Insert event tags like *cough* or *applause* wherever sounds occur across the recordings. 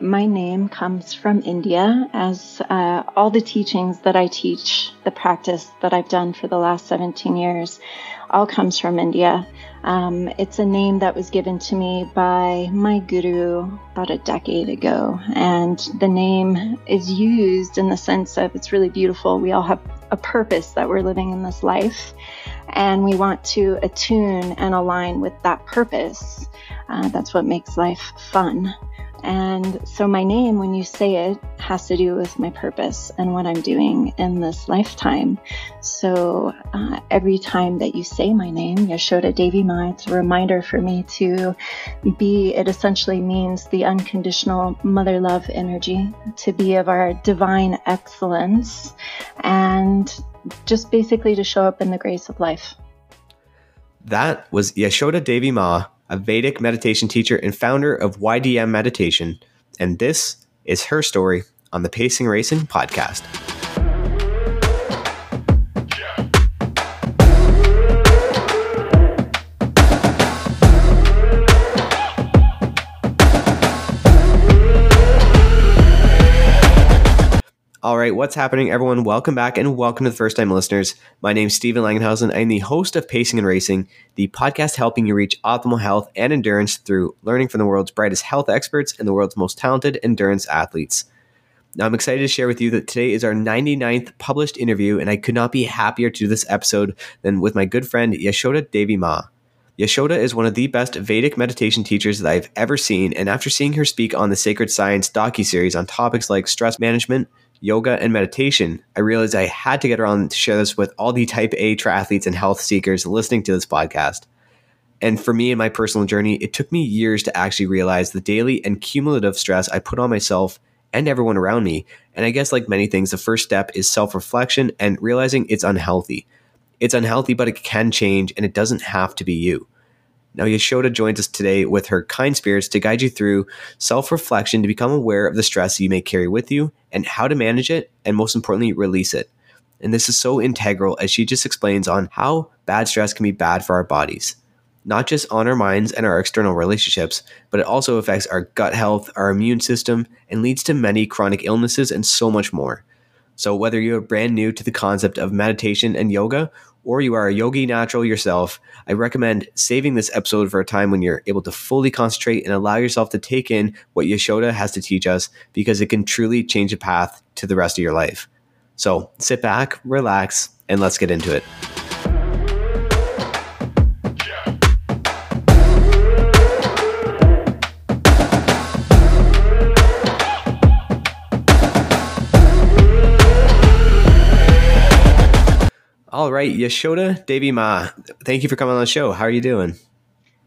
My name comes from India, as uh, all the teachings that I teach, the practice that I've done for the last 17 years, all comes from India. Um, it's a name that was given to me by my guru about a decade ago, and the name is used in the sense of it's really beautiful. We all have a purpose that we're living in this life, and we want to attune and align with that purpose. Uh, that's what makes life fun. And so, my name, when you say it, has to do with my purpose and what I'm doing in this lifetime. So, uh, every time that you say my name, Yashoda Devi Ma, it's a reminder for me to be, it essentially means the unconditional mother love energy, to be of our divine excellence, and just basically to show up in the grace of life. That was Yashoda Devi Ma a Vedic meditation teacher and founder of YDM Meditation. And this is her story on the Pacing Racing podcast. All right, what's happening, everyone? Welcome back and welcome to the first time listeners. My name is Stephen Langenhausen. I'm the host of Pacing and Racing, the podcast helping you reach optimal health and endurance through learning from the world's brightest health experts and the world's most talented endurance athletes. Now, I'm excited to share with you that today is our 99th published interview, and I could not be happier to do this episode than with my good friend Yashoda Devi Ma. Yashoda is one of the best Vedic meditation teachers that I've ever seen, and after seeing her speak on the Sacred Science docu-series on topics like stress management, yoga, and meditation, I realized I had to get around to share this with all the type A triathletes and health seekers listening to this podcast. And for me in my personal journey, it took me years to actually realize the daily and cumulative stress I put on myself and everyone around me. And I guess, like many things, the first step is self reflection and realizing it's unhealthy. It's unhealthy, but it can change and it doesn't have to be you. Now, Yashoda joins us today with her kind spirits to guide you through self reflection to become aware of the stress you may carry with you and how to manage it, and most importantly, release it. And this is so integral as she just explains on how bad stress can be bad for our bodies, not just on our minds and our external relationships, but it also affects our gut health, our immune system, and leads to many chronic illnesses and so much more. So, whether you're brand new to the concept of meditation and yoga, or you are a yogi natural yourself, I recommend saving this episode for a time when you're able to fully concentrate and allow yourself to take in what Yashoda has to teach us because it can truly change the path to the rest of your life. So sit back, relax, and let's get into it. All right, Yashoda Devi Ma, thank you for coming on the show. How are you doing?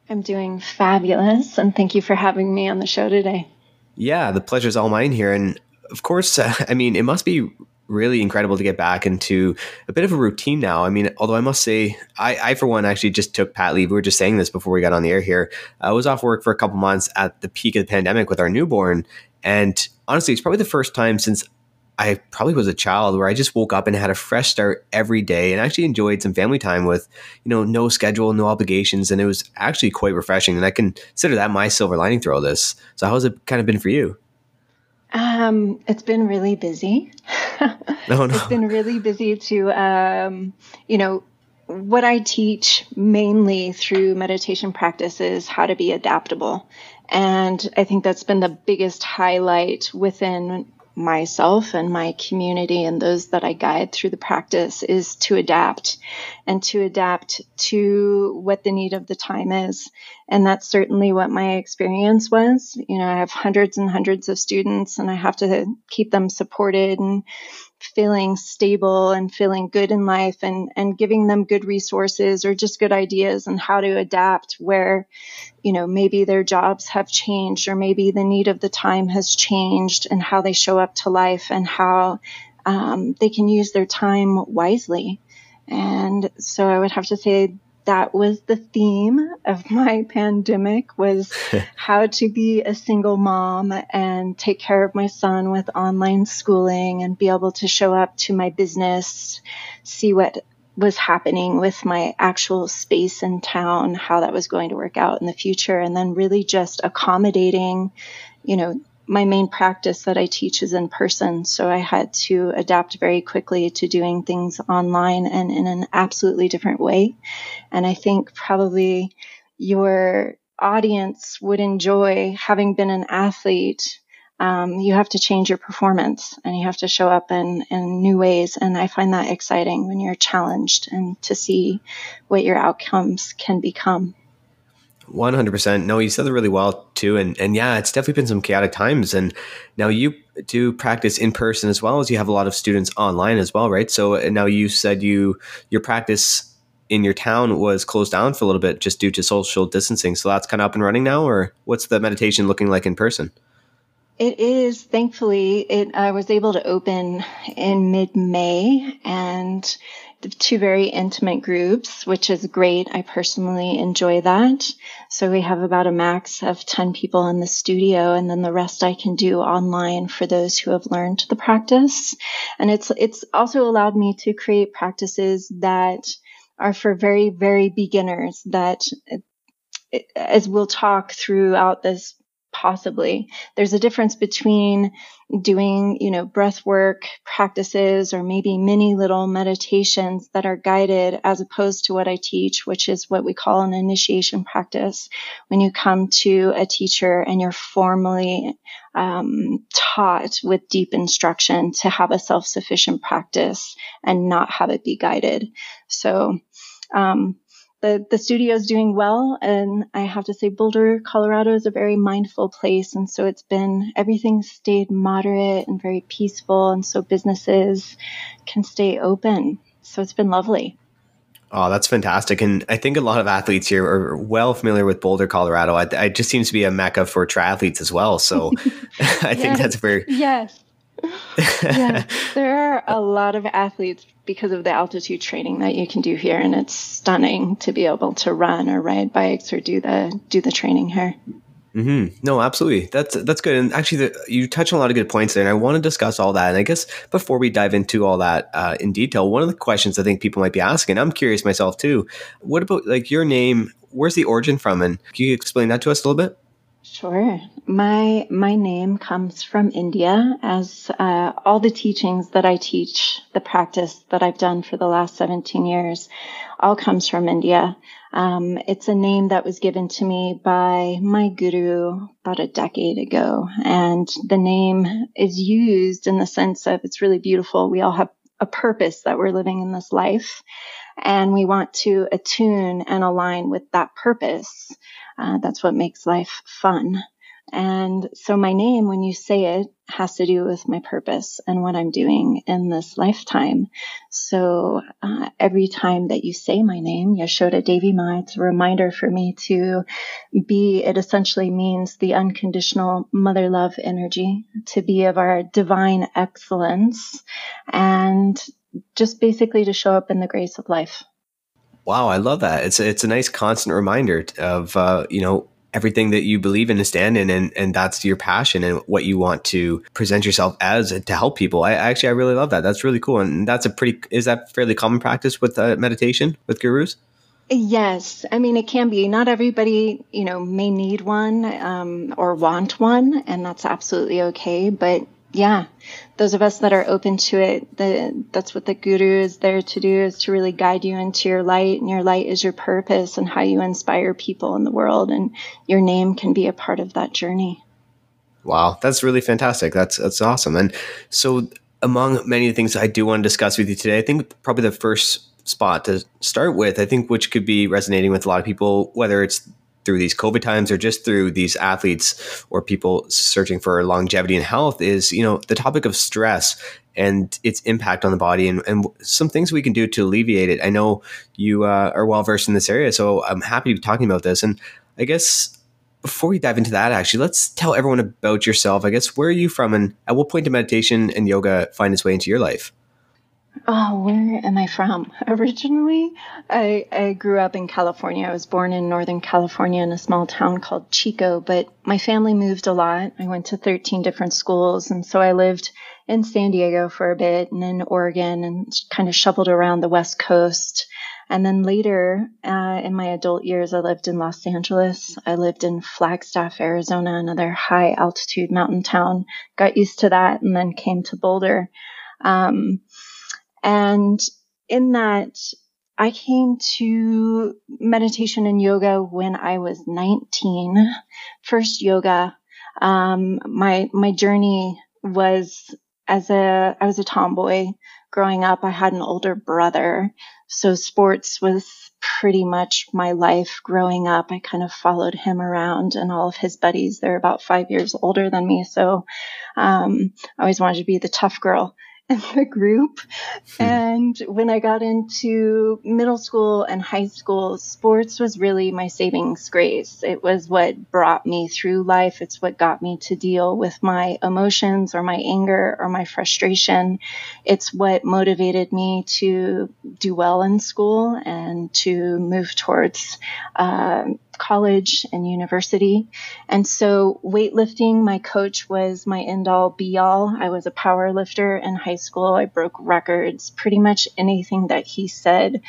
I'm doing fabulous, and thank you for having me on the show today. Yeah, the pleasure is all mine here. And of course, uh, *laughs* I mean, it must be really incredible to get back into a bit of a routine now. I mean, although I must say, I, I for one actually just took pat leave. We were just saying this before we got on the air here. I was off work for a couple months at the peak of the pandemic with our newborn. And honestly, it's probably the first time since I probably was a child where I just woke up and had a fresh start every day and actually enjoyed some family time with, you know, no schedule, no obligations. And it was actually quite refreshing. And I consider that my silver lining through all this. So how's it kind of been for you? Um, it's been really busy. no, *laughs* no. It's been really busy to, um, you know, what I teach mainly through meditation practice is how to be adaptable. And I think that's been the biggest highlight within myself and my community and those that I guide through the practice is to adapt and to adapt to what the need of the time is. And that's certainly what my experience was. You know, I have hundreds and hundreds of students and I have to keep them supported and feeling stable and feeling good in life and, and giving them good resources or just good ideas and how to adapt where, you know, maybe their jobs have changed or maybe the need of the time has changed and how they show up to life and how um, they can use their time wisely. And so I would have to say that was the theme of my pandemic was *laughs* how to be a single mom and take care of my son with online schooling and be able to show up to my business, see what was happening with my actual space in town, how that was going to work out in the future, and then really just accommodating, you know, my main practice that I teach is in person. So I had to adapt very quickly to doing things online and in an absolutely different way. And I think probably your audience would enjoy having been an athlete. Um, you have to change your performance and you have to show up in, in new ways. And I find that exciting when you're challenged and to see what your outcomes can become. 100%. No, you said that really well too. And, and yeah, it's definitely been some chaotic times. And now you do practice in person as well as you have a lot of students online as well, right? So now you said you, your practice in your town was closed down for a little bit just due to social distancing. So that's kind of up and running now, or what's the meditation looking like in person? It is. Thankfully, it I was able to open in mid-May, and two very intimate groups, which is great. I personally enjoy that. So we have about a max of 10 people in the studio and then the rest I can do online for those who have learned the practice. And it's, it's also allowed me to create practices that are for very, very beginners that as we'll talk throughout this possibly. There's a difference between doing, you know, breath work practices or maybe mini little meditations that are guided as opposed to what I teach, which is what we call an initiation practice. When you come to a teacher and you're formally um, taught with deep instruction to have a self-sufficient practice and not have it be guided. So, um, the, the studio is doing well. And I have to say, Boulder, Colorado is a very mindful place. And so it's been, everything stayed moderate and very peaceful. And so businesses can stay open. So it's been lovely. Oh, that's fantastic. And I think a lot of athletes here are well familiar with Boulder, Colorado. It, it just seems to be a mecca for triathletes as well. So *laughs* *laughs* I think that's very. Yes yeah, *laughs* there are a lot of athletes because of the altitude training that you can do here, and it's stunning to be able to run or ride bikes or do the do the training here. Mm-hmm. No, absolutely. That's that's good. And actually, the, you touch on a lot of good points there, and I want to discuss all that. And I guess before we dive into all that uh, in detail, one of the questions I think people might be asking, I'm curious myself too. What about like your name? Where's the origin from? And can you explain that to us a little bit? Sure. My my name comes from India, as uh, all the teachings that I teach, the practice that I've done for the last 17 years, all comes from India. Um, it's a name that was given to me by my guru about a decade ago, and the name is used in the sense of it's really beautiful. We all have a purpose that we're living in this life, and we want to attune and align with that purpose. Uh, that's what makes life fun. And so my name, when you say it, has to do with my purpose and what I'm doing in this lifetime. So uh, every time that you say my name, Yashoda Devi Ma, it's a reminder for me to be, it essentially means the unconditional mother love energy, to be of our divine excellence and just basically to show up in the grace of life. Wow, I love that. It's it's a nice constant reminder of uh, you know everything that you believe in and stand in and, and that's your passion and what you want to present yourself as to help people i actually i really love that that's really cool and that's a pretty is that fairly common practice with uh, meditation with gurus Yes, I mean it can be. Not everybody, you know, may need one um, or want one, and that's absolutely okay. But yeah, those of us that are open to it, the, that's what the guru is there to do is to really guide you into your light and your light is your purpose and how you inspire people in the world. And your name can be a part of that journey. Wow. That's really fantastic. That's, that's awesome. And so among many things I do want to discuss with you today, I think probably the first spot to start with, I think, which could be resonating with a lot of people, whether it's through these COVID times or just through these athletes or people searching for longevity and health is, you know, the topic of stress and its impact on the body and, and some things we can do to alleviate it. I know you uh, are well versed in this area, so I'm happy to be talking about this. And I guess before we dive into that, actually, let's tell everyone about yourself. I guess where are you from, and at what point did meditation and yoga find its way into your life? Oh, where am I from? *laughs* Originally, I, I grew up in California. I was born in Northern California in a small town called Chico, but my family moved a lot. I went to 13 different schools, and so I lived in San Diego for a bit and in Oregon and kind of shoveled around the West Coast. And then later uh, in my adult years, I lived in Los Angeles. I lived in Flagstaff, Arizona, another high altitude mountain town. Got used to that and then came to Boulder. Um, and in that, I came to meditation and yoga when I was 19. First yoga. Um, my, my journey was as a, I was a tomboy growing up. I had an older brother. So sports was pretty much my life growing up. I kind of followed him around and all of his buddies. They're about five years older than me. So, um, I always wanted to be the tough girl *laughs* in the group. Hmm. And when I got into middle school and high school, sports was really my savings grace. It was what brought me through life. It's what got me to deal with my emotions or my anger or my frustration. It's what motivated me to do well in school and to move towards uh, college and university. And so weightlifting, my coach was my end all be all. I was a power lifter in high school. I broke records. Pretty much anything that he said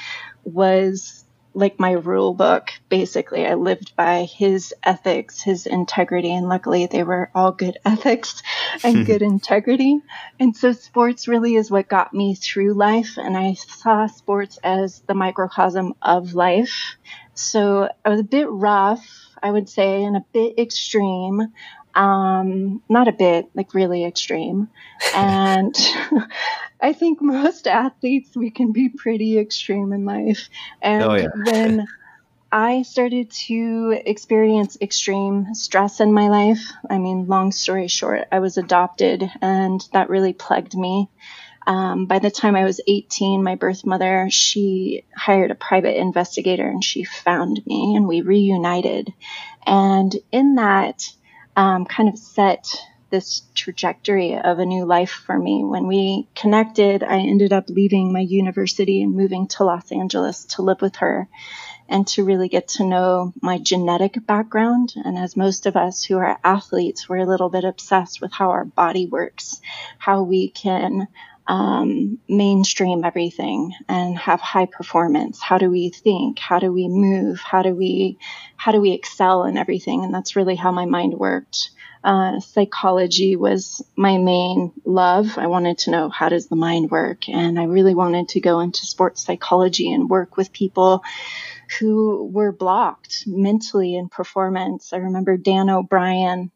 was like my rule book. Basically, I lived by his ethics, his integrity, and luckily they were all good *laughs* ethics and *laughs* good integrity. And so sports really is what got me through life. And I saw sports as the microcosm of life. So I was a bit rough, I would say, and a bit extreme. Um, not a bit, like really extreme. And *laughs* I think most athletes, we can be pretty extreme in life. And oh, yeah. when I started to experience extreme stress in my life, I mean, long story short, I was adopted and that really plagued me. Um, by the time I was 18, my birth mother, she hired a private investigator and she found me and we reunited. And in that, um, kind of set this trajectory of a new life for me. When we connected, I ended up leaving my university and moving to Los Angeles to live with her and to really get to know my genetic background. And as most of us who are athletes, we're a little bit obsessed with how our body works, how we can um, mainstream everything and have high performance. How do we think? How do we move? How do we how do we excel in everything? And that's really how my mind worked. Uh, psychology was my main love. I wanted to know how does the mind work? And i really wanted to go into sports psychology and work with people who were blocked mentally in performance. I remember dan o'brien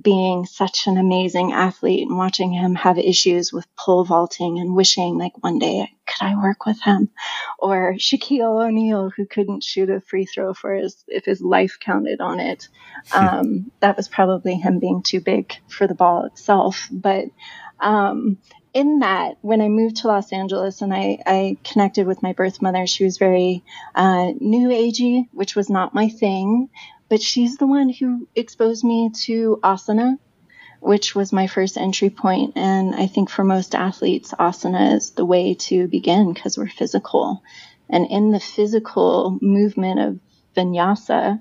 being such an amazing athlete and watching him have issues with pole vaulting and wishing like one day could I work with him? Or Shaquille O'Neal who couldn't shoot a free throw for his if his life counted on it. *laughs* Um, that was probably him being too big for the ball itself. But um, in that, when I moved to Los Angeles and I, I connected with my birth mother, she was very uh, new agey, which was not my thing but she's the one who exposed me to asana, which was my first entry point. And I think for most athletes, asana is the way to begin because we're physical. And in the physical movement of vinyasa,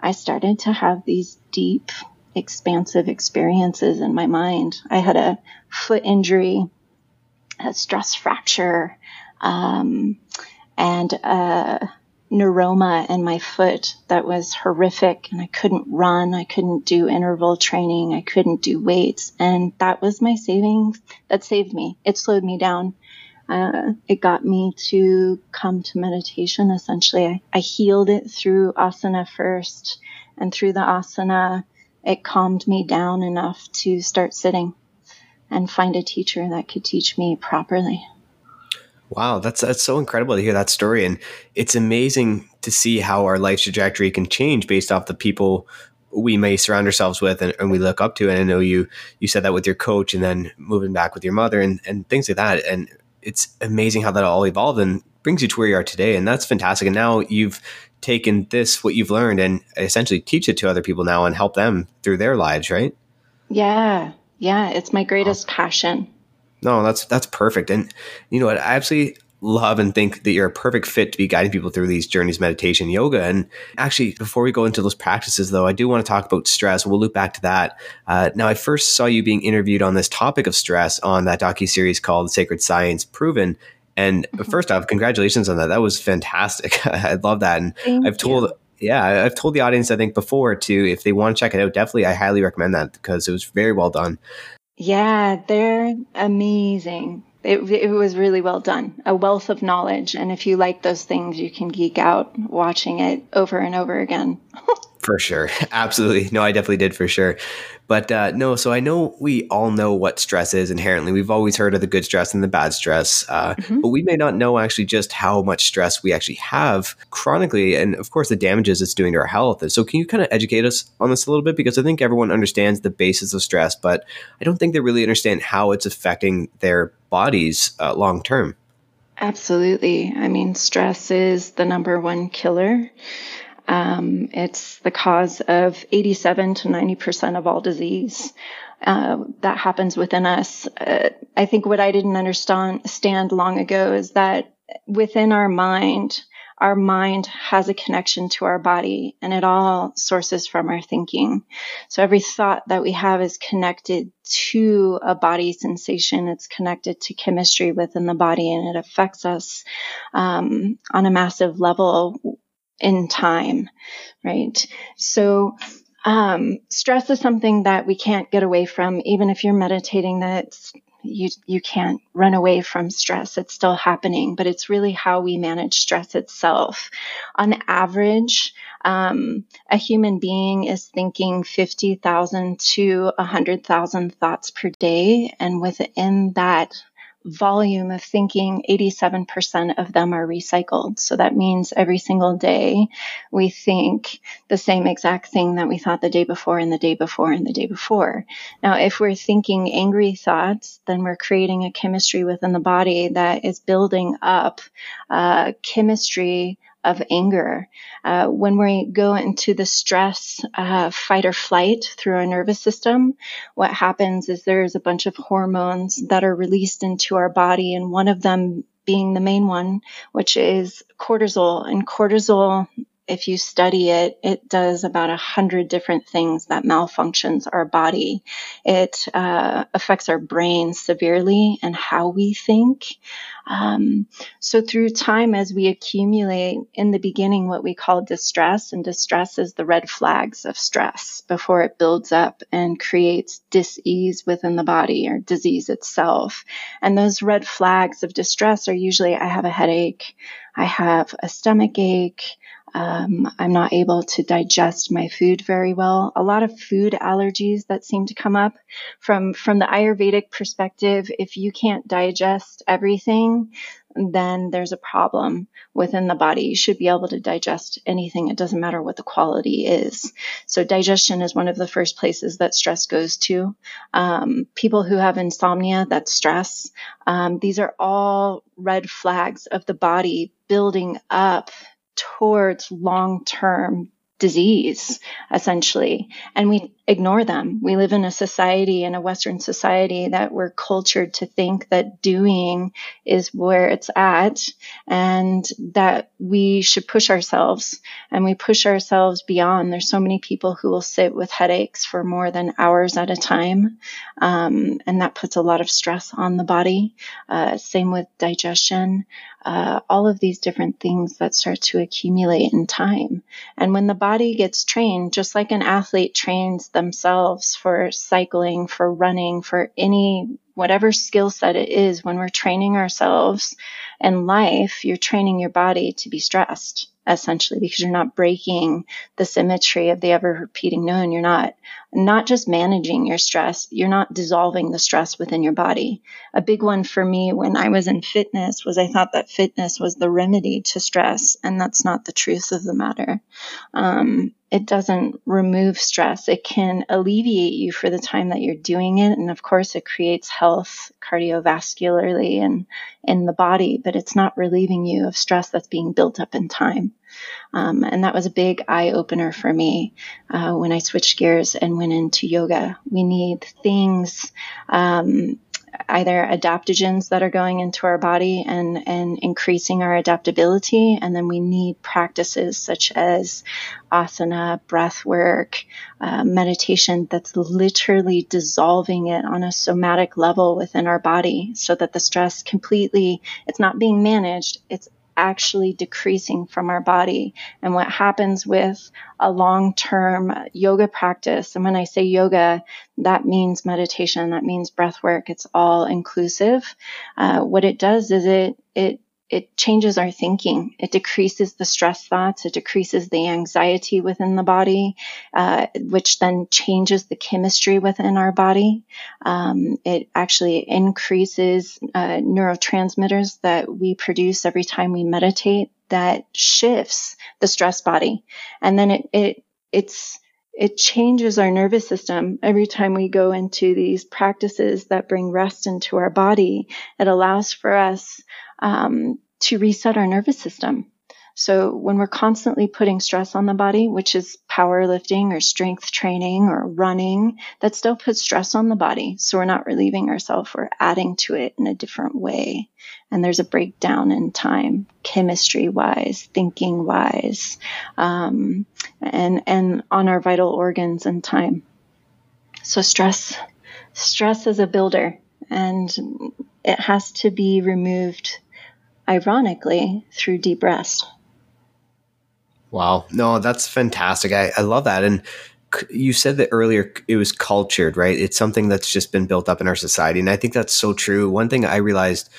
I started to have these deep, expansive experiences in my mind. I had a foot injury, a stress fracture, um, and a neuroma in my foot that was horrific and I couldn't run. I couldn't do interval training. I couldn't do weights. And that was my saving that saved me. It slowed me down. Uh, it got me to come to meditation essentially. I, I healed it through asana first and through the asana, it calmed me down enough to start sitting and find a teacher that could teach me properly. Wow, that's that's so incredible to hear that story, and it's amazing to see how our life trajectory can change based off the people we may surround ourselves with and, and, we look up to. And I know you you said that with your coach, and then moving back with your mother, and and things like that. And it's amazing how that all evolved and brings you to where you are today, and that's fantastic. And now you've taken this what you've learned and essentially teach it to other people now and help them through their lives, right? Yeah, yeah, it's my greatest awesome. passion. No, that's that's perfect. And you know what? I absolutely love and think that you're a perfect fit to be guiding people through these journeys, meditation, yoga. And actually, before we go into those practices, though, I do want to talk about stress. We'll loop back to that. Uh, now, I first saw you being interviewed on this topic of stress on that docu series called Sacred Science Proven. And mm-hmm. first off, congratulations on that. That was fantastic. *laughs* I love that. And Thank I've told, you. yeah, I've told the audience, I think before too, if they want to check it out, definitely, I highly recommend that because it was very well done. Yeah, they're amazing. It, it was really well done, a wealth of knowledge. And if you like those things, you can geek out watching it over and over again. *laughs* For sure. *laughs* Absolutely. No, I definitely did for sure. But uh, no, so I know we all know what stress is inherently. We've always heard of the good stress and the bad stress, uh, mm-hmm. but we may not know actually just how much stress we actually have chronically, and of course the damages it's doing to our health. So, can you kind of educate us on this a little bit? Because I think everyone understands the basis of stress, but I don't think they really understand how it's affecting their bodies uh, long term. Absolutely. I mean, stress is the number one killer. Um, it's the cause of 87 to 90% of all disease. Uh, that happens within us. Uh, I think what I didn't understand long ago is that within our mind, our mind has a connection to our body and it all sources from our thinking. So every thought that we have is connected to a body sensation. It's connected to chemistry within the body and it affects us um, on a massive level in time, right? So, um, stress is something that we can't get away from, even if you're meditating. That you you can't run away from stress; it's still happening. But it's really how we manage stress itself. On average, um, a human being is thinking fifty thousand to hundred thousand thoughts per day, and within that volume of thinking, 87% of them are recycled. So that means every single day we think the same exact thing that we thought the day before and the day before and the day before. Now, if we're thinking angry thoughts, then we're creating a chemistry within the body that is building up uh, chemistry of anger. Uh, when we go into the stress, uh, fight or flight through our nervous system, what happens is there's a bunch of hormones that are released into our body, and one of them being the main one, which is cortisol. And cortisol if you study it, it does about a hundred different things that malfunctions our body. It uh, affects our brain severely and how we think. Um, so through time, as we accumulate in the beginning what we call distress, and distress is the red flags of stress before it builds up and creates dis-ease within the body or disease itself. And those red flags of distress are usually I have a headache, I have a stomach ache, um, I'm not able to digest my food very well. A lot of food allergies that seem to come up from from the Ayurvedic perspective. If you can't digest everything, then there's a problem within the body. You should be able to digest anything. It doesn't matter what the quality is. So digestion is one of the first places that stress goes to. Um, people who have insomnia, that's stress. Um, these are all red flags of the body building up towards long term disease, essentially. And we ignore them. We live in a society, in a Western society, that we're cultured to think that doing is where it's at and that we should push ourselves. And we push ourselves beyond. There's so many people who will sit with headaches for more than hours at a time. Um, and that puts a lot of stress on the body. Uh, same with digestion uh, all of these different things that start to accumulate in time. And when the body gets trained, just like an athlete trains themselves for cycling, for running, for any whatever skill set it is, when we're training ourselves in life, you're training your body to be stressed essentially because you're not breaking the symmetry of the ever repeating known. You're not not just managing your stress you're not dissolving the stress within your body. A big one for me when i was in fitness was i thought that fitness was the remedy to stress and that's not the truth of the matter. Um, it doesn't remove stress. It can alleviate you for the time that you're doing it. And of course, it creates health cardiovascularly and in the body, but it's not relieving you of stress that's being built up in time. Um, and that was a big eye opener for me uh, when I switched gears and went into yoga. We need things um, either adaptogens that are going into our body and, and increasing our adaptability. And then we need practices such as asana, breath work, uh, meditation that's literally dissolving it on a somatic level within our body so that the stress completely, it's not being managed, it's actually decreasing from our body. And what happens with a long term yoga practice, and when I say yoga, that means meditation, that means breath work, it's all inclusive. Uh, what it does is it, it it changes our thinking. It decreases the stress thoughts. It decreases the anxiety within the body, uh, which then changes the chemistry within our body. Um, it actually increases uh, neurotransmitters that we produce every time we meditate. That shifts the stress body, and then it it it's it changes our nervous system every time we go into these practices that bring rest into our body. It allows for us um, to reset our nervous system. So when we're constantly putting stress on the body, which is powerlifting or strength training or running, that still puts stress on the body. So we're not relieving ourselves, we're adding to it in a different way. And there's a breakdown in time, chemistry wise, thinking wise, um, and, and on our vital organs and time. So stress, stress is a builder and it has to be removed ironically, through deep rest. Wow. No, that's fantastic. I, I love that. And you said that earlier it was cultured, right? It's something that's just been built up in our society. And I think that's so true. One thing I realized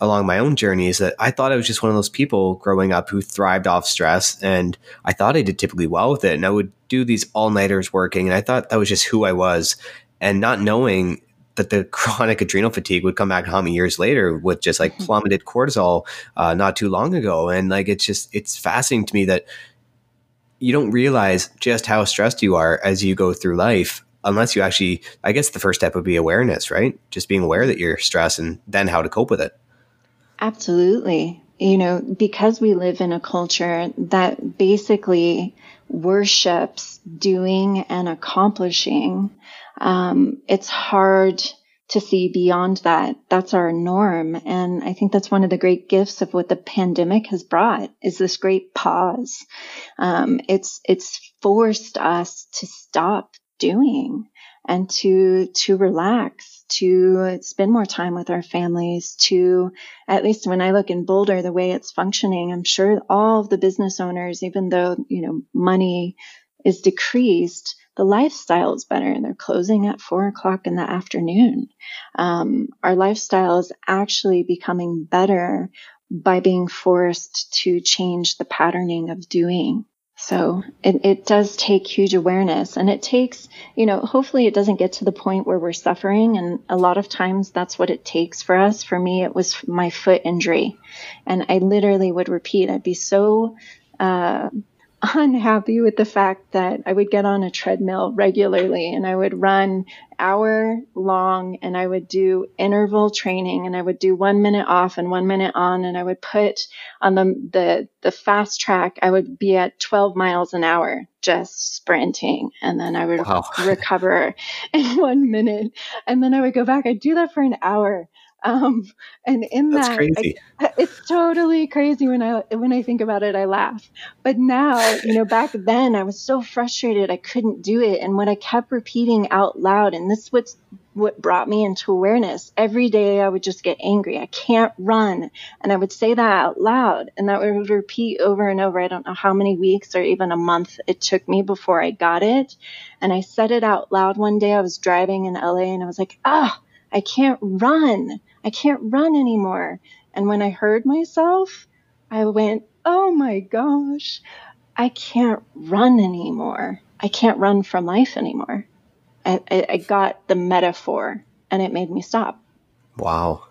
along my own journey is that I thought I was just one of those people growing up who thrived off stress. And I thought I did typically well with it. And I would do these all nighters working. And I thought that was just who I was. And not knowing that the *laughs* chronic adrenal fatigue would come back how many years later with just like mm-hmm. plummeted cortisol uh, not too long ago. And like, it's just, it's fascinating to me that you don't realize just how stressed you are as you go through life unless you actually, I guess the first step would be awareness, right? Just being aware that you're stressed and then how to cope with it. Absolutely. You know, because we live in a culture that basically worships doing and accomplishing, um, it's hard to see beyond that. That's our norm. And I think that's one of the great gifts of what the pandemic has brought is this great pause. Um, it's, it's forced us to stop doing and to, to relax, to spend more time with our families, to, at least when I look in Boulder, the way it's functioning, I'm sure all of the business owners, even though, you know, money is decreased, the lifestyle is better and they're closing at four o'clock in the afternoon. Um, our lifestyle is actually becoming better by being forced to change the patterning of doing. So it, it does take huge awareness and it takes, you know, hopefully it doesn't get to the point where we're suffering. And a lot of times that's what it takes for us. For me, it was my foot injury. And I literally would repeat, I'd be so, uh, unhappy with the fact that I would get on a treadmill regularly and I would run hour long and I would do interval training and I would do one minute off and one minute on and I would put on the, the, the fast track, I would be at 12 miles an hour just sprinting and then I would wow. *laughs* recover in one minute and then I would go back. I'd do that for an hour um, and in That's that, crazy. I, it's totally crazy when I when I think about it. I laugh. But now, you know, back then I was so frustrated I couldn't do it, and what I kept repeating out loud, and this what's what brought me into awareness. Every day I would just get angry. I can't run, and I would say that out loud, and that would repeat over and over. I don't know how many weeks or even a month it took me before I got it, and I said it out loud one day. I was driving in LA, and I was like, ah. I can't run. I can't run anymore. And when I heard myself, I went, oh my gosh, I can't run anymore. I can't run from life anymore. I, I, I got the metaphor and it made me stop. Wow.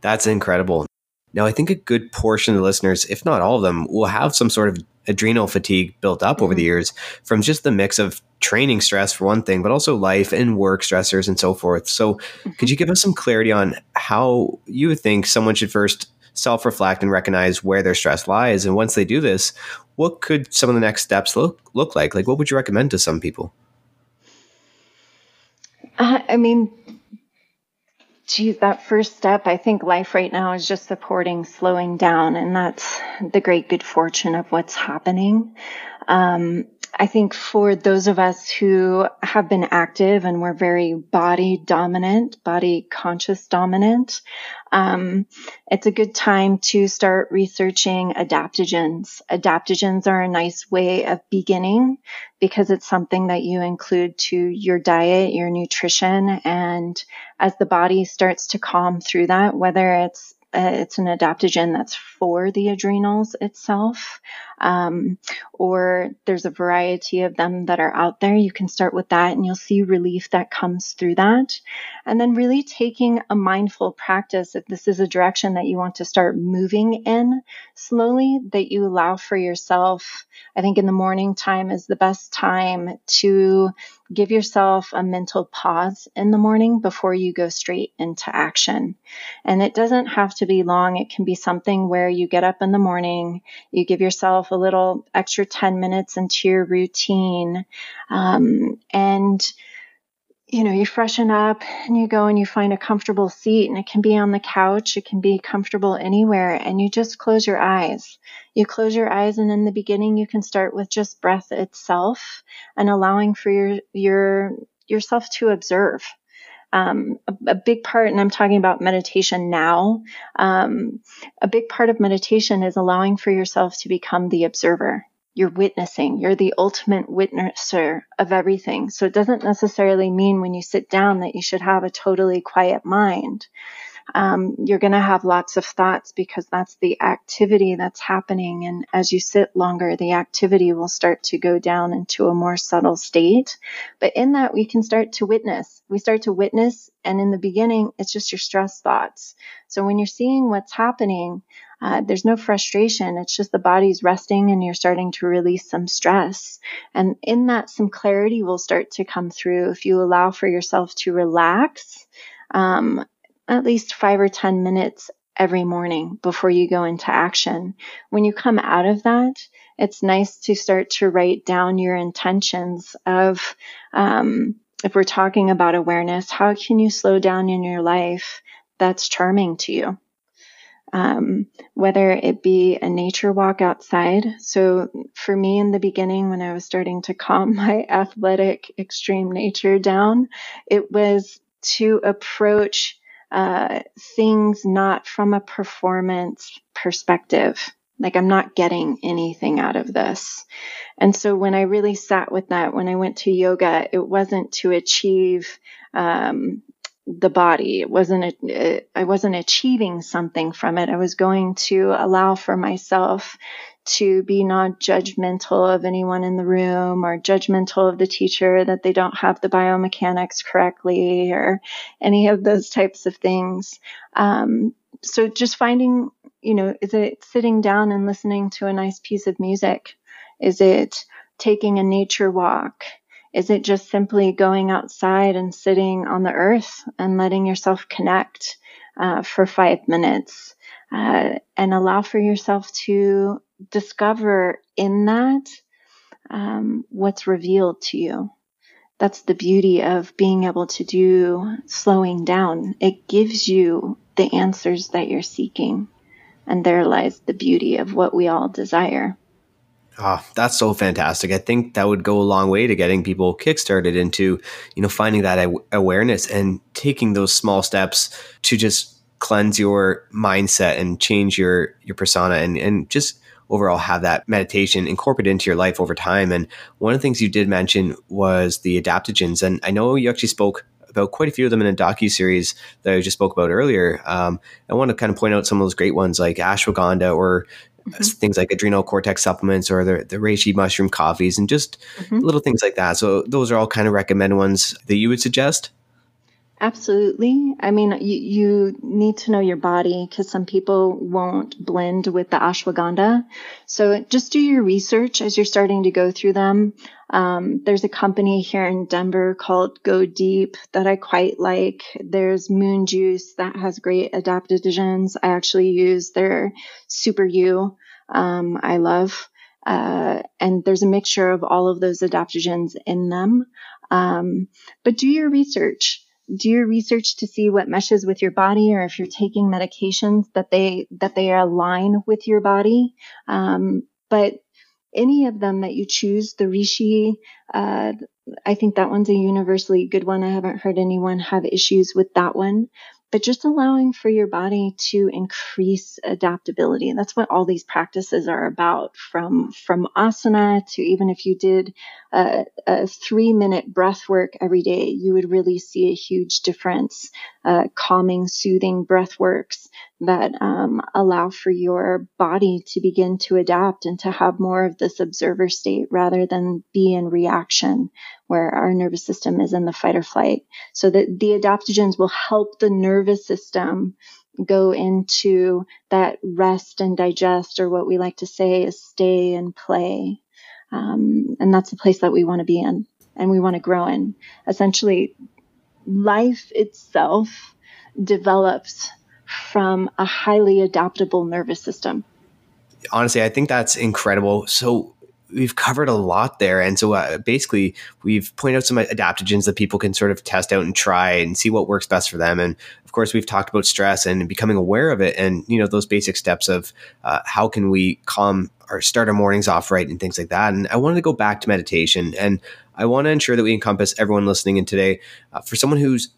That's incredible. Now, I think a good portion of the listeners, if not all of them, will have some sort of adrenal fatigue built up mm-hmm. over the mm-hmm. years from just the mix of training stress for one thing, but also life and work stressors and so forth. So, mm-hmm. could you give us some clarity on how you would think someone should first self reflect and recognize where their stress lies? And once they do this, what could some of the next steps look look like? Like, what would you recommend to some people? Uh, I mean, geez, that first step, I think life right now is just supporting slowing down. And that's the great good fortune of what's happening. Um, I think for those of us who have been active and we're very body dominant, body conscious dominant, um, it's a good time to start researching adaptogens. Adaptogens are a nice way of beginning because it's something that you include to your diet, your nutrition, and as the body starts to calm through that, whether it's uh, it's an adaptogen that's for the adrenals itself, um, or there's a variety of them that are out there. You can start with that and you'll see relief that comes through that. And then really taking a mindful practice, if this is a direction that you want to start moving in slowly, that you allow for yourself. I think in the morning time is the best time to give yourself a mental pause in the morning before you go straight into action. And it doesn't have to be long. It can be something where you get up in the morning, you give yourself a little extra 10 minutes into your routine, um, and you know, you freshen up and you go and you find a comfortable seat and it can be on the couch, it can be comfortable anywhere and you just close your eyes. You close your eyes and in the beginning you can start with just breath itself and allowing for your your yourself to observe. Um, a, a, big part, and I'm talking about meditation now, um, a big part of meditation is allowing for yourself to become the observer you're witnessing. You're the ultimate witnesser of everything. So it doesn't necessarily mean when you sit down that you should have a totally quiet mind. Um, you're going to have lots of thoughts because that's the activity that's happening. And as you sit longer, the activity will start to go down into a more subtle state. But in that, we can start to witness. We start to witness. And in the beginning, it's just your stress thoughts. So when you're seeing what's happening, uh, there's no frustration. It's just the body's resting and you're starting to release some stress. And in that, some clarity will start to come through if you allow for yourself to relax um, at least five or 10 minutes every morning before you go into action. When you come out of that, it's nice to start to write down your intentions of, um, if we're talking about awareness, how can you slow down in your life that's charming to you? um, whether it be a nature walk outside. So for me in the beginning, when I was starting to calm *laughs* my athletic extreme nature down, it was to approach uh, things not from a performance perspective. Like I'm not getting anything out of this. And so when I really sat with that, when I went to yoga, it wasn't to achieve um, the body. It wasn't, a, I wasn't achieving something from it. I was going to allow for myself to be not judgmental of anyone in the room or judgmental of the teacher that they don't have the biomechanics correctly or any of those types of things. Um, so just finding, you know, is it sitting down and listening to a nice piece of music? Is it taking a nature walk? Is it just simply going outside and sitting on the earth and letting yourself connect uh, for five minutes uh, and allow for yourself to discover in that um, what's revealed to you? That's the beauty of being able to do slowing down. It gives you the answers that you're seeking. And there lies the beauty of what we all desire. Oh, that's so fantastic. I think that would go a long way to getting people kickstarted into, you know, finding that awareness and taking those small steps to just cleanse your mindset and change your your persona and and just overall have that meditation incorporated into your life over time. And one of the things you did mention was the adaptogens, and I know you actually spoke about quite a few of them in a docu series that I just spoke about earlier. Um, I want to kind of point out some of those great ones like ashwagandha or mm-hmm. things like adrenal cortex supplements or the, the reishi mushroom coffees and just mm-hmm. little things like that. So those are all kind of recommended ones that you would suggest. Absolutely. I mean, you, you need to know your body because some people won't blend with the ashwagandha. So just do your research as you're starting to go through them. Um, there's a company here in Denver called Go Deep that I quite like. There's Moon Juice that has great adaptogens. I actually use their SuperYou. Um, I love. Uh, and there's a mixture of all of those adaptogens in them. Um, but do your research do your research to see what meshes with your body or if you're taking medications that they that they align with your body. Um, but any of them that you choose the reishi uh, i think that one's a universally good one. I haven't heard anyone have issues with that one but just allowing for your body to increase adaptability. That's what all these practices are about from, from asana to even if you did a, a three minute breath work every day, you would really see a huge difference. Uh, calming, soothing breath works that um, allow for your body to begin to adapt and to have more of this observer state rather than be in reaction where our nervous system is in the fight or flight. So that the adaptogens will help the nervous system go into that rest and digest, or what we like to say is stay and play. Um, and that's the place that we want to be in and we want to grow in. Essentially, life itself develops from a highly adaptable nervous system. Honestly, I think that's incredible. So, we've covered a lot there. And so uh, basically, we've pointed out some adaptogens that people can sort of test out and try and see what works best for them. And of course, we've talked about stress and becoming aware of it, and you know those basic steps of uh, how can we calm or start our mornings off right and things like that. And I wanted to go back to meditation, and I want to ensure that we encompass everyone listening in today. Uh, for someone who's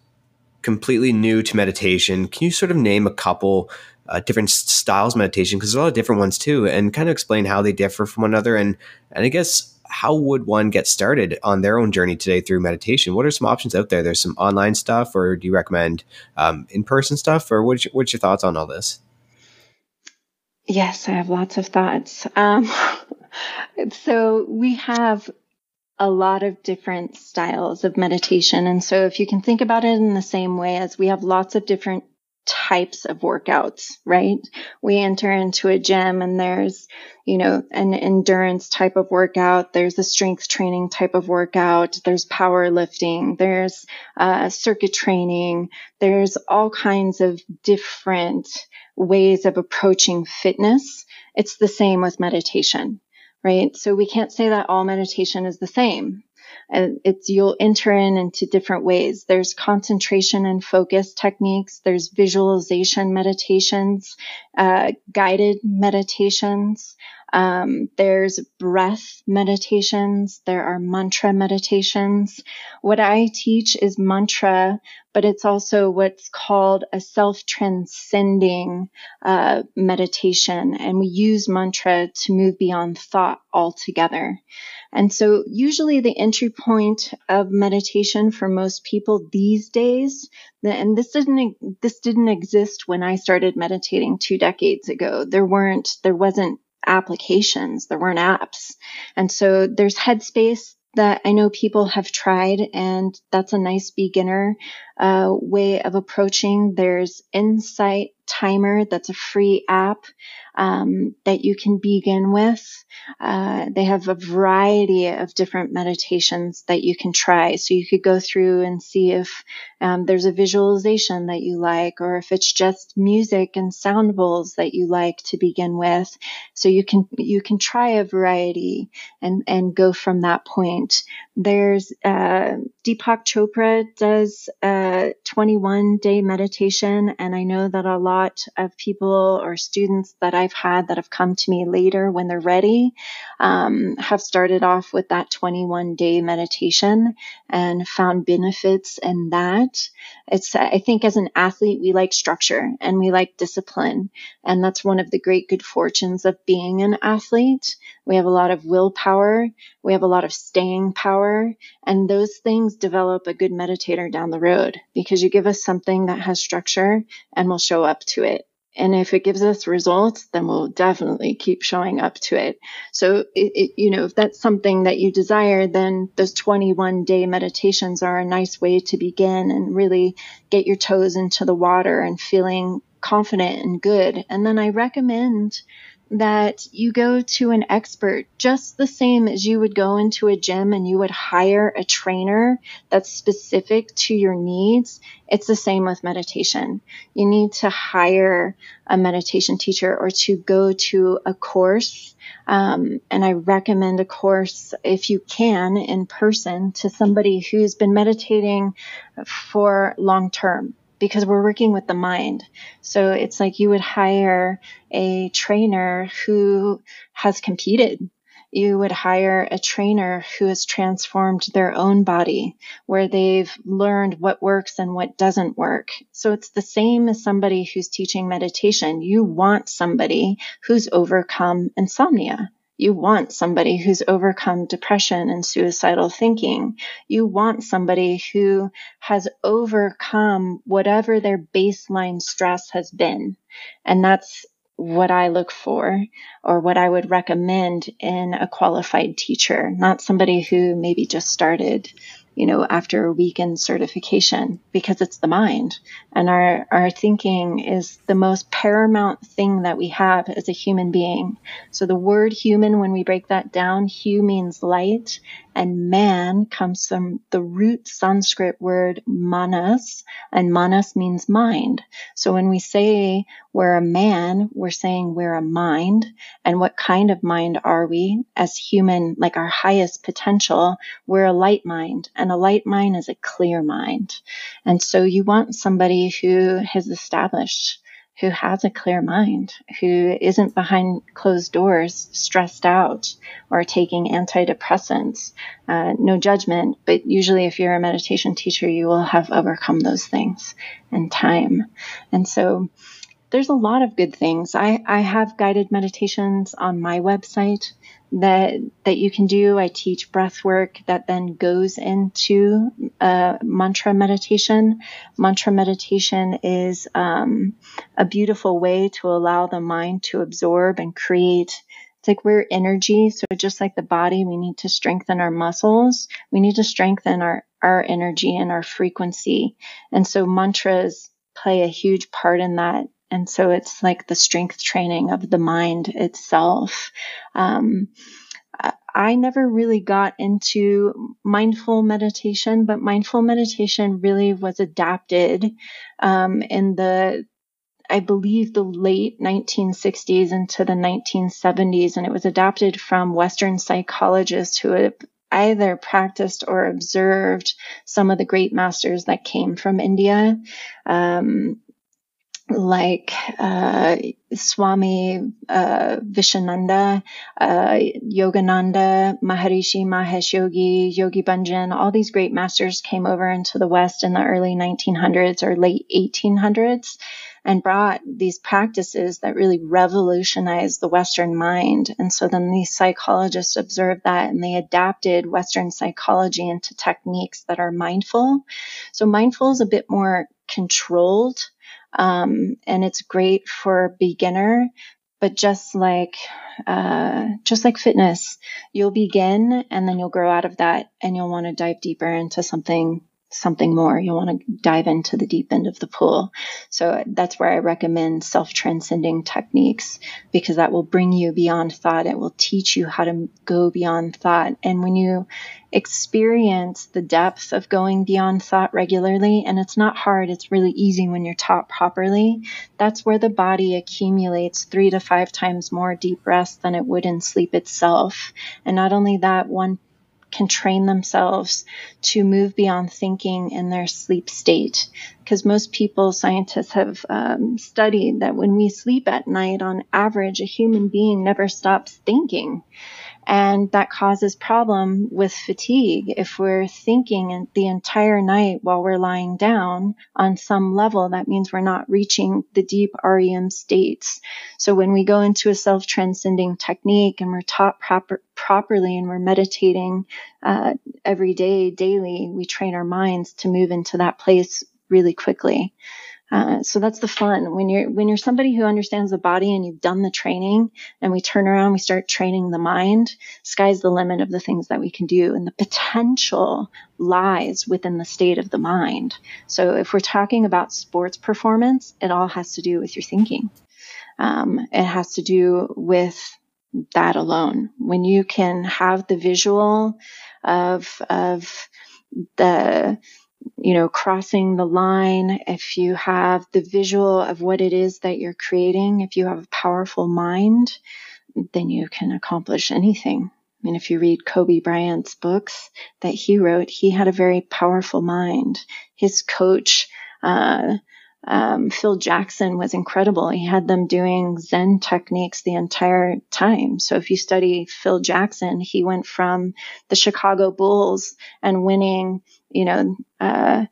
completely new to meditation, can you sort of name a couple? Uh, different styles meditation because there's a lot of different ones too, and kind of explain how they differ from one another. And and I guess how would one get started on their own journey today through meditation? What are some options out there? There's some online stuff, or do you recommend um, in person stuff, or what's your, what's your thoughts on all this? Yes, I have lots of thoughts. Um, *laughs* so we have a lot of different styles of meditation. And so if you can think about it in the same way as we have lots of different types of workouts, right? We enter into a gym and there's, you know, an endurance type of workout. There's a strength training type of workout. There's powerlifting. There's uh, circuit training. There's all kinds of different ways of approaching fitness. It's the same with meditation, right? So we can't say that all meditation is the same and it's you'll enter in into different ways. There's concentration and focus techniques. There's visualization meditations, uh, guided meditations. Um, there's breath meditations. There are mantra meditations. What I teach is mantra, but it's also what's called a self transcending uh, meditation. And we use mantra to move beyond thought altogether. And so usually the entry point of meditation for most people these days, and this didn't, this didn't exist when I started meditating two decades ago. There weren't, there wasn't applications. There weren't apps. And so there's Headspace that I know people have tried, and that's a nice beginner uh, way of approaching. There's Insight Timer, that's a free app um, that you can begin with. Uh, they have a variety of different meditations that you can try. So you could go through and see if um, there's a visualization that you like, or if it's just music and sound bowls that you like to begin with. So you can you can try a variety and and go from that point. There's uh, Deepak Chopra does a 21 day meditation, and I know that a lot of people or students that I've had that have come to me later when they're ready um, have started off with that 21 day meditation and found benefits in that. It's I think as an athlete we like structure and we like discipline, and that's one of the great good fortunes of being an athlete. We have a lot of willpower, we have a lot of staying power, and those things develop a good meditator down the road because you give us something that has structure and we'll show up to it. And if it gives us results, then we'll definitely keep showing up to it. So, it, it, you know, if that's something that you desire, then those 21 day meditations are a nice way to begin and really get your toes into the water and feeling confident and good. And then I recommend that you go to an expert just the same as you would go into a gym and you would hire a trainer that's specific to your needs. It's the same with meditation. You need to hire a meditation teacher or to go to a course. Um, and I recommend a course if you can in person to somebody who's been meditating for long term because we're working with the mind. So it's like you would hire a trainer who has competed. You would hire a trainer who has transformed their own body, where they've learned what works and what doesn't work. So it's the same as somebody who's teaching meditation. You want somebody who's overcome insomnia you want somebody who's overcome depression and suicidal thinking. You want somebody who has overcome whatever their baseline stress has been. And that's what I look for or what I would recommend in a qualified teacher, not somebody who maybe just started you know, after a week in certification because it's the mind. And our, our thinking is the most paramount thing that we have as a human being. So the word human, when we break that down, hu means light and man comes from the root Sanskrit word manas, and manas means mind. So when we say we're a man, we're saying we're a mind. And what kind of mind are we as human, like our highest potential? We're a light mind, and a light mind is a clear mind. And so you want somebody who has established who has a clear mind, who isn't behind closed doors, stressed out, or taking antidepressants. Uh, no judgment, but usually, if you're a meditation teacher, you will have overcome those things in time. And so, there's a lot of good things. I, I have guided meditations on my website that that you can do. I teach breath work that then goes into uh, mantra meditation. Mantra meditation is um, a beautiful way to allow the mind to absorb and create. It's like we're energy, so just like the body, we need to strengthen our muscles. We need to strengthen our our energy and our frequency, and so mantras play a huge part in that and so it's like the strength training of the mind itself. Um, I never really got into mindful meditation, but mindful meditation really was adapted um, in the, I believe, the late 1960s into the 1970s, and it was adapted from Western psychologists who had either practiced or observed some of the great masters that came from India. Um, like uh, Swami uh, Vishananda, uh, Yogananda, Maharishi Mahesh Yogi, Yogi Bhajan, all these great masters came over into the West in the early 1900s or late 1800s and brought these practices that really revolutionized the Western mind. And so then these psychologists observed that and they adapted Western psychology into techniques that are mindful. So mindful is a bit more controlled um, and it's great for beginner. But just like uh, just like fitness, you'll begin and then you'll grow out of that, and you'll want to dive deeper into something something more. You'll want to dive into the deep end of the pool. So that's where I recommend self transcending techniques because that will bring you beyond thought. It will teach you how to go beyond thought. And when you experience the depth of going beyond thought regularly, and it's not hard, it's really easy when you're taught properly, that's where the body accumulates three to five times more deep rest than it would in sleep itself. And not only that, one can train themselves to move beyond thinking in their sleep state. Because most people, scientists have um, studied that when we sleep at night, on average, a human being never stops thinking and that causes problem with fatigue. If we're thinking the entire night while we're lying down on some level that means we're not reaching the deep REM states. So when we go into a self-transcending technique and we're taught proper, properly and we're meditating uh, every day daily we train our minds to move into that place really quickly uh, so that's the fun. When you're when you're somebody who understands the body and you've done the training and we turn around we start training the mind sky's the limit of the things that we can do and the potential lies within the state of the mind. So if we're talking about sports performance it all has to do with your thinking. Um, it has to do with that alone. When you can have the visual of, of the, you know, crossing the line, if you have the visual of what it is that you're creating, if you have a powerful mind, then you can accomplish anything. I mean, if you read Kobe Bryant's books that he wrote, he had a very powerful mind. His coach, uh, um, Phil Jackson was incredible. He had them doing Zen techniques the entire time. So if you study Phil Jackson, he went from the Chicago Bulls and winning, you know, uh,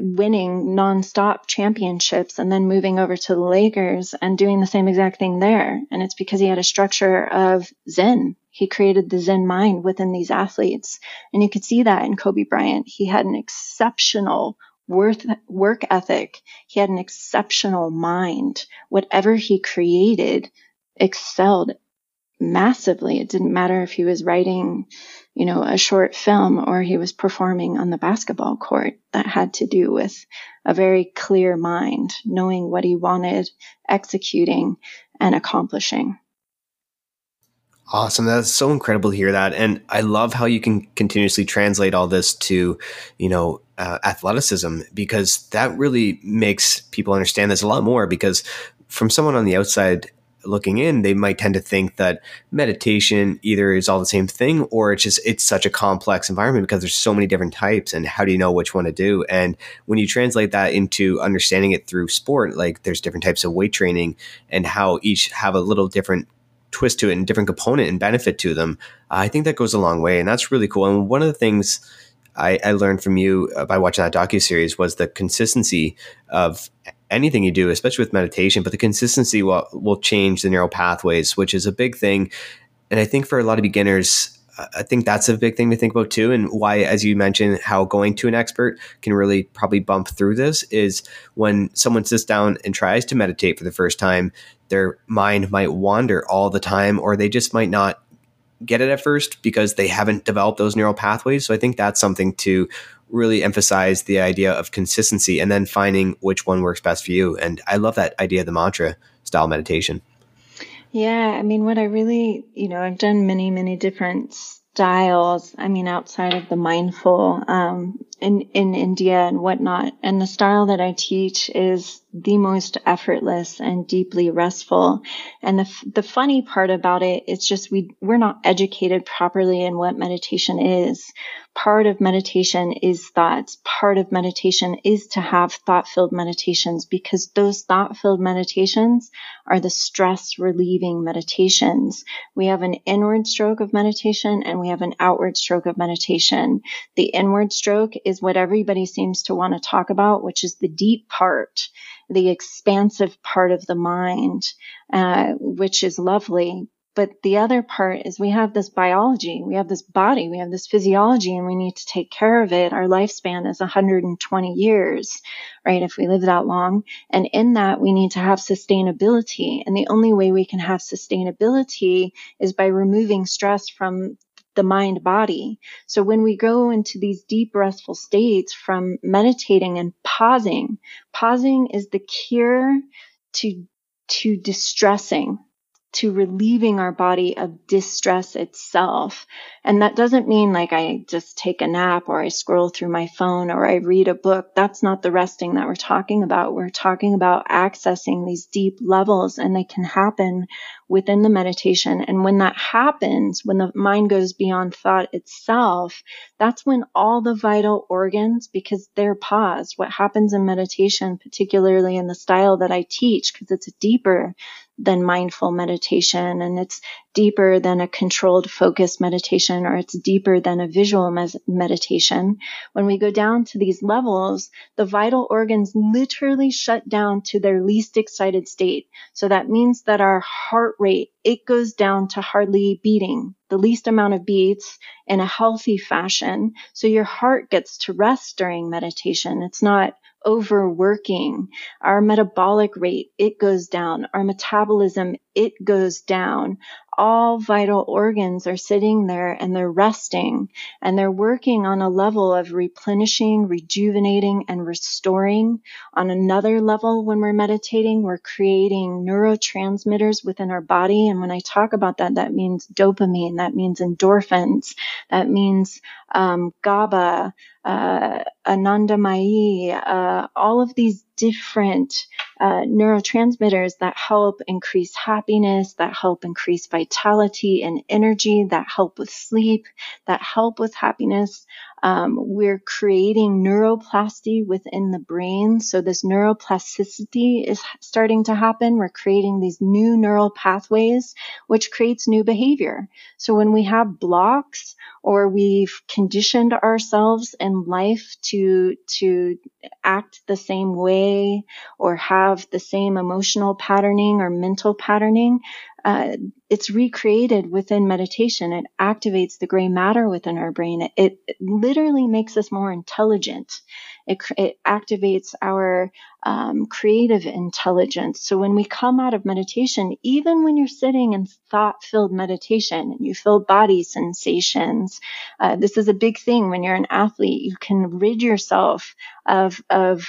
winning nonstop championships and then moving over to the Lakers and doing the same exact thing there. And it's because he had a structure of Zen. He created the Zen mind within these athletes. And you could see that in Kobe Bryant. He had an exceptional worth, work ethic. He had an exceptional mind. Whatever he created excelled massively. It didn't matter if he was writing, you know, a short film or he was performing on the basketball court. That had to do with a very clear mind, knowing what he wanted, executing, and accomplishing. Awesome. That's so incredible to hear that. And I love how you can continuously translate all this to, you know, uh, athleticism because that really makes people understand this a lot more because from someone on the outside looking in, they might tend to think that meditation either is all the same thing or it's just it's such a complex environment because there's so many different types and how do you know which one to do? And when you translate that into understanding it through sport, like there's different types of weight training and how each have a little different twist to it and different component and benefit to them, I think that goes a long way, and that's really cool. And one of the things I, I learned from you by watching that docu series was the consistency of anything you do, especially with meditation. But the consistency will will change the neural pathways, which is a big thing. And I think for a lot of beginners, I think that's a big thing to think about too. And why, as you mentioned, how going to an expert can really probably bump through this is when someone sits down and tries to meditate for the first time, their mind might wander all the time, or they just might not get it at first because they haven't developed those neural pathways. So I think that's something to really emphasize the idea of consistency and then finding which one works best for you. And I love that idea of the mantra style meditation. Yeah, I mean, what I really, you know, I've done many, many different styles. I mean, outside of the mindful, um, in, in India and whatnot. And the style that I teach is the most effortless and deeply restful. And the, the funny part about it is just we, we're not educated properly in what meditation is. Part of meditation is thoughts. Part of meditation is to have thought filled meditations because those thought filled meditations are the stress relieving meditations. We have an inward stroke of meditation and we have an outward stroke of meditation. The inward stroke is what everybody seems to want to talk about, which is the deep part, the expansive part of the mind, uh, which is lovely. But the other part is we have this biology, we have this body, we have this physiology, and we need to take care of it. Our lifespan is 120 years, right? If we live that long. And in that, we need to have sustainability. And the only way we can have sustainability is by removing stress from the mind body. So when we go into these deep restful states from meditating and pausing, pausing is the cure to, to distressing, to relieving our body of distress itself. And that doesn't mean like I just take a nap or I scroll through my phone or I read a book. That's not the resting that we're talking about. We're talking about accessing these deep levels and they can happen within the meditation. And when that happens, when the mind goes beyond thought itself, that's when all the vital organs, because they're paused, what happens in meditation, particularly in the style that I teach, because it's a deeper than mindful meditation and it's deeper than a controlled focus meditation or it's deeper than a visual mes- meditation. When we go down to these levels, the vital organs literally shut down to their least excited state. So that means that our heart rate, it goes down to hardly beating the least amount of beats in a healthy fashion. So your heart gets to rest during meditation. It's not overworking. Our metabolic rate, it goes down. Our metabolism, it goes down, all vital organs are sitting there and they're resting and they're working on a level of replenishing, rejuvenating, and restoring. On another level, when we're meditating, we're creating neurotransmitters within our body. And when I talk about that, that means dopamine, that means endorphins, that means um, GABA, uh, anandamide, uh, all of these different uh, neurotransmitters that help increase happiness, that help increase vitality and energy, that help with sleep, that help with happiness. Um, we're creating neuroplasty within the brain. So this neuroplasticity is starting to happen. We're creating these new neural pathways, which creates new behavior. So when we have blocks or we've conditioned ourselves in life to, to act the same way or have the same emotional patterning or mental patterning, uh, it's recreated within meditation. It activates the gray matter within our brain. It, it literally makes us more intelligent. It, it activates our um, creative intelligence. So when we come out of meditation, even when you're sitting in thought filled meditation and you feel body sensations, uh, this is a big thing when you're an athlete. You can rid yourself of, of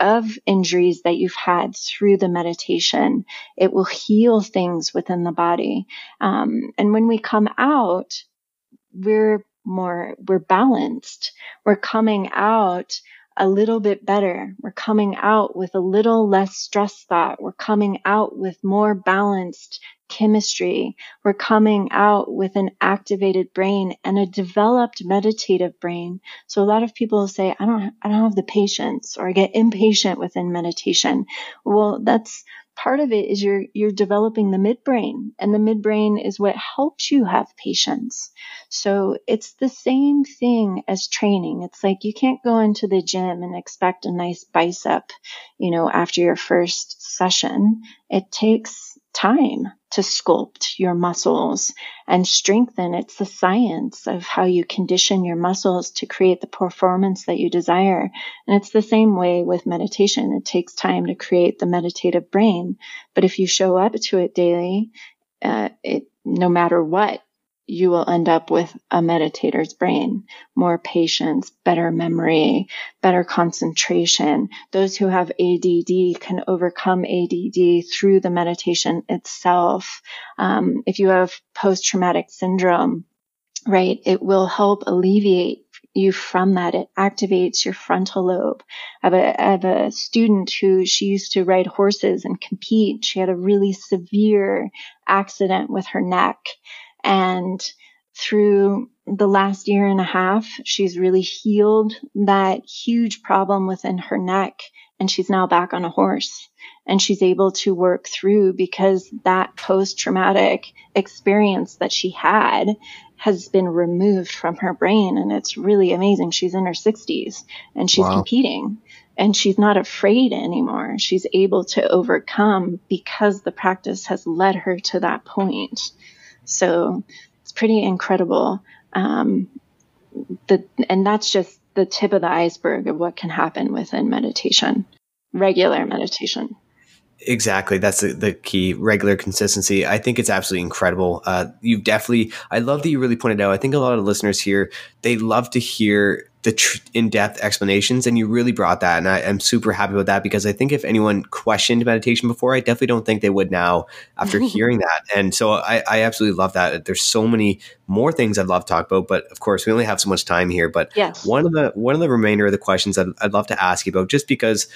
of injuries that you've had through the meditation. It will heal things within the body. Um, and when we come out, we're more, we're balanced. We're coming out a little bit better. We're coming out with a little less stress thought. We're coming out with more balanced chemistry. We're coming out with an activated brain and a developed meditative brain. So a lot of people say, I don't, I don't have the patience or I get impatient within meditation. Well, that's part of it is you're, you're developing the midbrain and the midbrain is what helps you have patience. So it's the same thing as training. It's like you can't go into the gym and expect a nice bicep, you know, after your first session. It takes time to sculpt your muscles and strengthen. It's the science of how you condition your muscles to create the performance that you desire. And it's the same way with meditation. It takes time to create the meditative brain. But if you show up to it daily, uh, it, no matter what, you will end up with a meditator's brain, more patience, better memory, better concentration. Those who have ADD can overcome ADD through the meditation itself. Um, if you have post traumatic syndrome, right, it will help alleviate you from that. It activates your frontal lobe. I have, a, I have a student who she used to ride horses and compete. She had a really severe accident with her neck and through the last year and a half, she's really healed that huge problem within her neck. And she's now back on a horse and she's able to work through because that post traumatic experience that she had has been removed from her brain. And it's really amazing. She's in her 60s and she's wow. competing and she's not afraid anymore. She's able to overcome because the practice has led her to that point. So it's pretty incredible. Um, the, and that's just the tip of the iceberg of what can happen within meditation, regular meditation. Exactly. That's the, the, key regular consistency. I think it's absolutely incredible. Uh, you've definitely, I love that you really pointed out. I think a lot of listeners here, they love to hear the tr- in-depth explanations and you really brought that and I, am super happy with that because i think if anyone questioned meditation before i definitely don't think they would now after *laughs* hearing that and so I, I, absolutely love that there's so many more things i'd love to talk about but of course we only have so much time here but yes. one of the one of the remainder of the questions I'd, I'd love to ask you about just because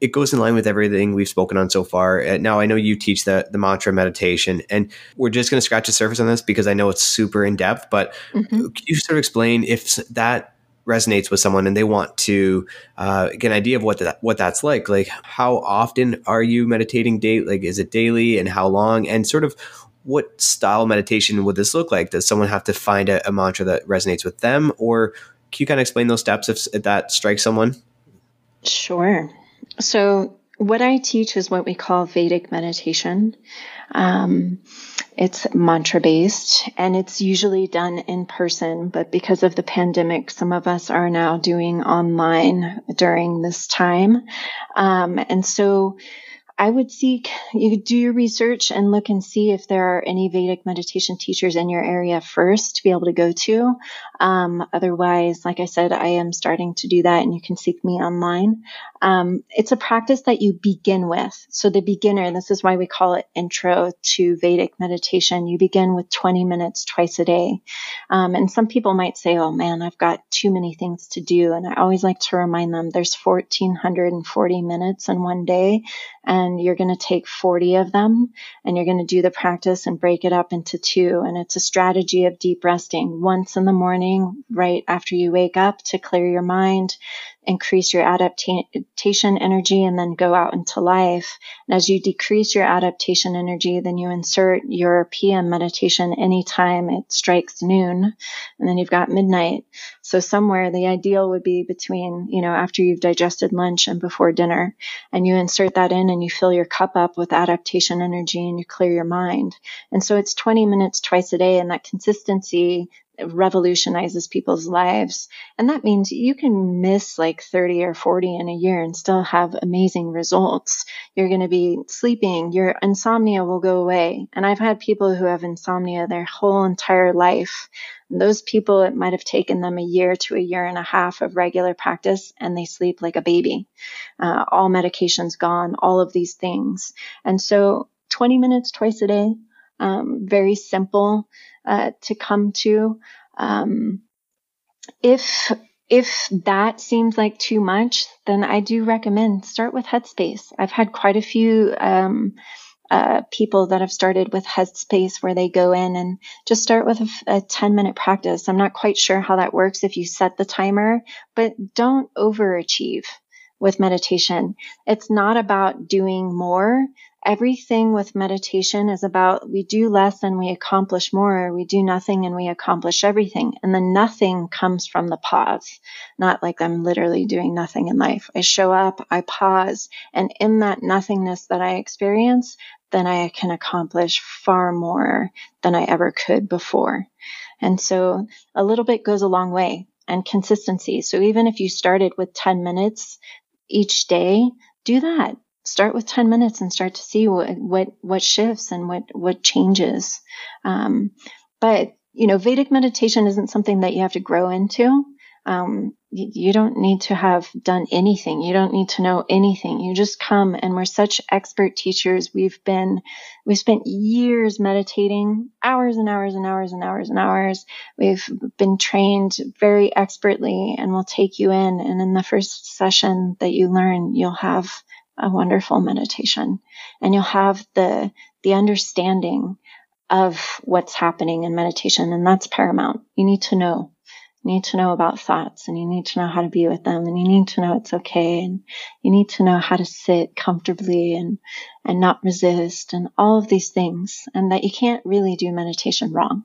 it goes in line with everything we've spoken on so far. Uh, now, I know you teach the, the mantra meditation, and we're just going to scratch the surface on this because I know it's super in depth. But mm-hmm. can you sort of explain if that resonates with someone and they want to uh, get an idea of what that what that's like. Like, how often are you meditating? Date like, is it daily, and how long? And sort of, what style meditation would this look like? Does someone have to find a, a mantra that resonates with them, or can you kind of explain those steps if, if that strikes someone? Sure. So, what I teach is what we call Vedic meditation. Um, it's mantra based and it's usually done in person, but because of the pandemic, some of us are now doing online during this time. Um, and so I would seek, you do your research and look and see if there are any Vedic meditation teachers in your area first to be able to go to. Um, otherwise, like I said, I am starting to do that and you can seek me online. Um, it's a practice that you begin with. So the beginner, this is why we call it intro to Vedic meditation. You begin with 20 minutes twice a day. Um, and some people might say, oh man, I've got too many things to do. And I always like to remind them there's 1440 minutes in one day and you're going to take 40 of them and you're going to do the practice and break it up into two. And it's a strategy of deep resting once in the morning, right after you wake up to clear your mind, increase your adaptation energy and then go out into life. And as you decrease your adaptation energy, then you insert your PM meditation anytime it strikes noon. And then you've got midnight. So somewhere the ideal would be between, you know, after you've digested lunch and before dinner. And you insert that in and you fill your cup up with adaptation energy and you clear your mind. And so it's 20 minutes twice a day and that consistency revolutionizes people's lives. And that means you can miss like 30 or 40 in a year and still have amazing results. You're going to be sleeping, your insomnia will go away. And I've had people who have insomnia their whole entire life. And those people, it might have taken them a year to a year and a half of regular practice and they sleep like a baby. Uh, all medications gone, all of these things. And so 20 minutes twice a day, um, very simple uh, to come to. Um, if if that seems like too much, then I do recommend start with Headspace. I've had quite a few um, uh, people that have started with Headspace where they go in and just start with a, a 10 minute practice. I'm not quite sure how that works if you set the timer, but don't overachieve with meditation. It's not about doing more everything with meditation is about we do less and we accomplish more, we do nothing and we accomplish everything. And the nothing comes from the pause, not like I'm literally doing nothing in life. I show up, I pause, and in that nothingness that I experience, then I can accomplish far more than I ever could before. And so a little bit goes a long way and consistency. So even if you started with 10 minutes each day, do that start with 10 minutes and start to see what what what shifts and what what changes. Um, but you know vedic meditation isn't something that you have to grow into. Um, you, you don't need to have done anything. You don't need to know anything. You just come and we're such expert teachers. We've been we've spent years meditating hours and hours and hours and hours and hours. We've been trained very expertly and we'll take you in. And in the first session that you learn you'll have a wonderful meditation. And you'll have the the understanding of what's happening in meditation and that's paramount. You need to know. You need to know about thoughts and you need to know how to be with them and you need to know it's okay and you need to know how to sit comfortably and and not resist and all of these things and that you can't really do meditation wrong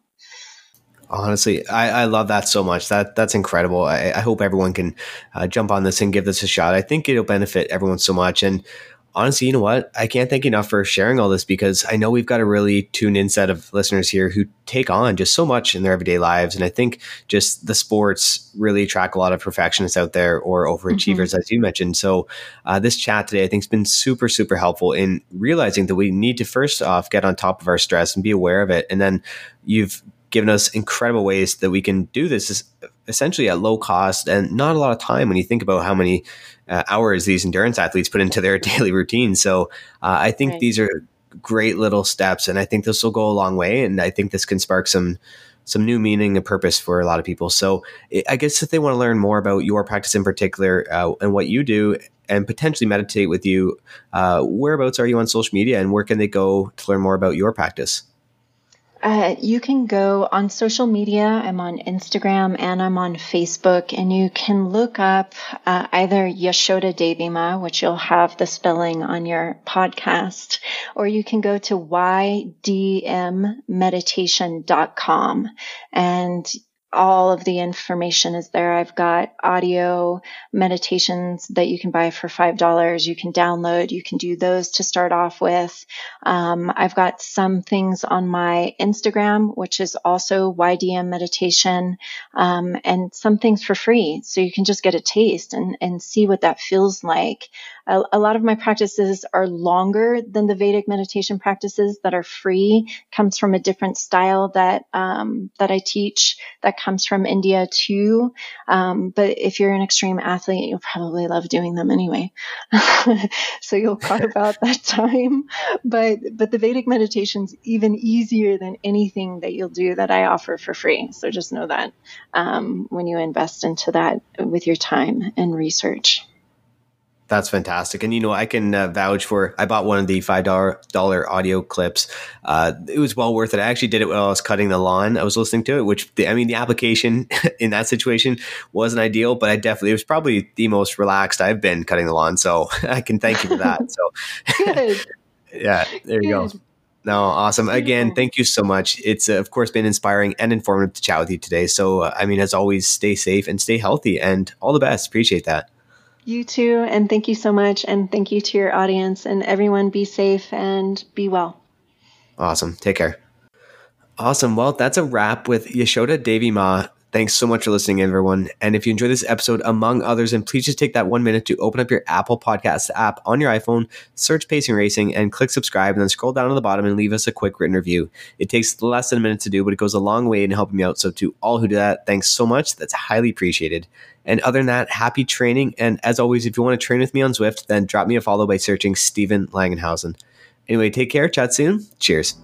Honestly, I, I love that so much. That that's incredible. I, I hope everyone can uh, jump on this and give this a shot. I think it'll benefit everyone so much. And honestly, you know what? I can't thank you enough for sharing all this because I know we've got a really tuned in set of listeners here who take on just so much in their everyday lives. And I think just the sports really attract a lot of perfectionists out there or overachievers, mm-hmm. as you mentioned. So uh, this chat today, I think, has been super, super helpful in realizing that we need to first off get on top of our stress and be aware of it. And then you've given us incredible ways that we can do this essentially at low cost and not a lot of time when you think about how many uh, hours these endurance athletes put into their *laughs* daily routine. So uh, I think right. these are great little steps, and I think this will go a long way. And I think this can spark some some new meaning and purpose for a lot of people. So I guess if they want to learn more about your practice in particular uh, and what you do, and potentially meditate with you, uh, whereabouts are you on social media, and where can they go to learn more about your practice? Uh, you can go on social media. I'm on Instagram and I'm on Facebook, and you can look up uh, either Yashoda Devi Ma, which you'll have the spelling on your podcast, or you can go to ydmmeditation.com and all of the information is there. I've got audio meditations that you can buy for $5. You can download. You can do those to start off with. Um, I've got some things on my Instagram, which is also YDM meditation, um, and some things for free. So you can just get a taste and, and see what that feels like. A, a, lot of my practices are longer than the Vedic meditation practices that are free. Comes from a different style that um, that I teach that comes from India too. Um, but if you're an extreme athlete, you'll probably love doing them anyway. *laughs* so you'll carve *laughs* out that time. But but the Vedic meditation's even easier than anything that you'll do that I offer for free. So just know that um, when you invest into that with your time and research. That's fantastic. And, you know, I can uh, vouch for, I bought one of the $5 audio clips. Uh, it was well worth it. I actually did it while I was cutting the lawn. I was listening to it, which, the, I mean, the application *laughs* in that situation wasn't ideal, but I definitely, it was probably the most relaxed I've been cutting the lawn. So *laughs* I can thank you for that. *laughs* So, yeah, there you go. No, awesome. Again, thank you so much. It's uh, of course been inspiring and informative to chat with you today. So, uh, I mean, as always, stay safe and stay healthy and all the best. Appreciate that. You too. And thank you so much. And thank you to your audience and everyone. Be safe and be well. Awesome. Take care. Awesome. Well, that's a wrap with Yashoda Devi Ma. Thanks so much for listening, everyone. And if you enjoyed this episode, among others, and please just take that one minute to open up your Apple Podcast app on your iPhone, search Pacing Racing, and click subscribe, and then scroll down to the bottom and leave us a quick written review. It takes less than a minute to do, but it goes a long way in helping me out. So, to all who do that, thanks so much. That's highly appreciated. And other than that, happy training. And as always, if you want to train with me on Zwift, then drop me a follow by searching Stephen Langenhausen. Anyway, take care. Chat soon. Cheers.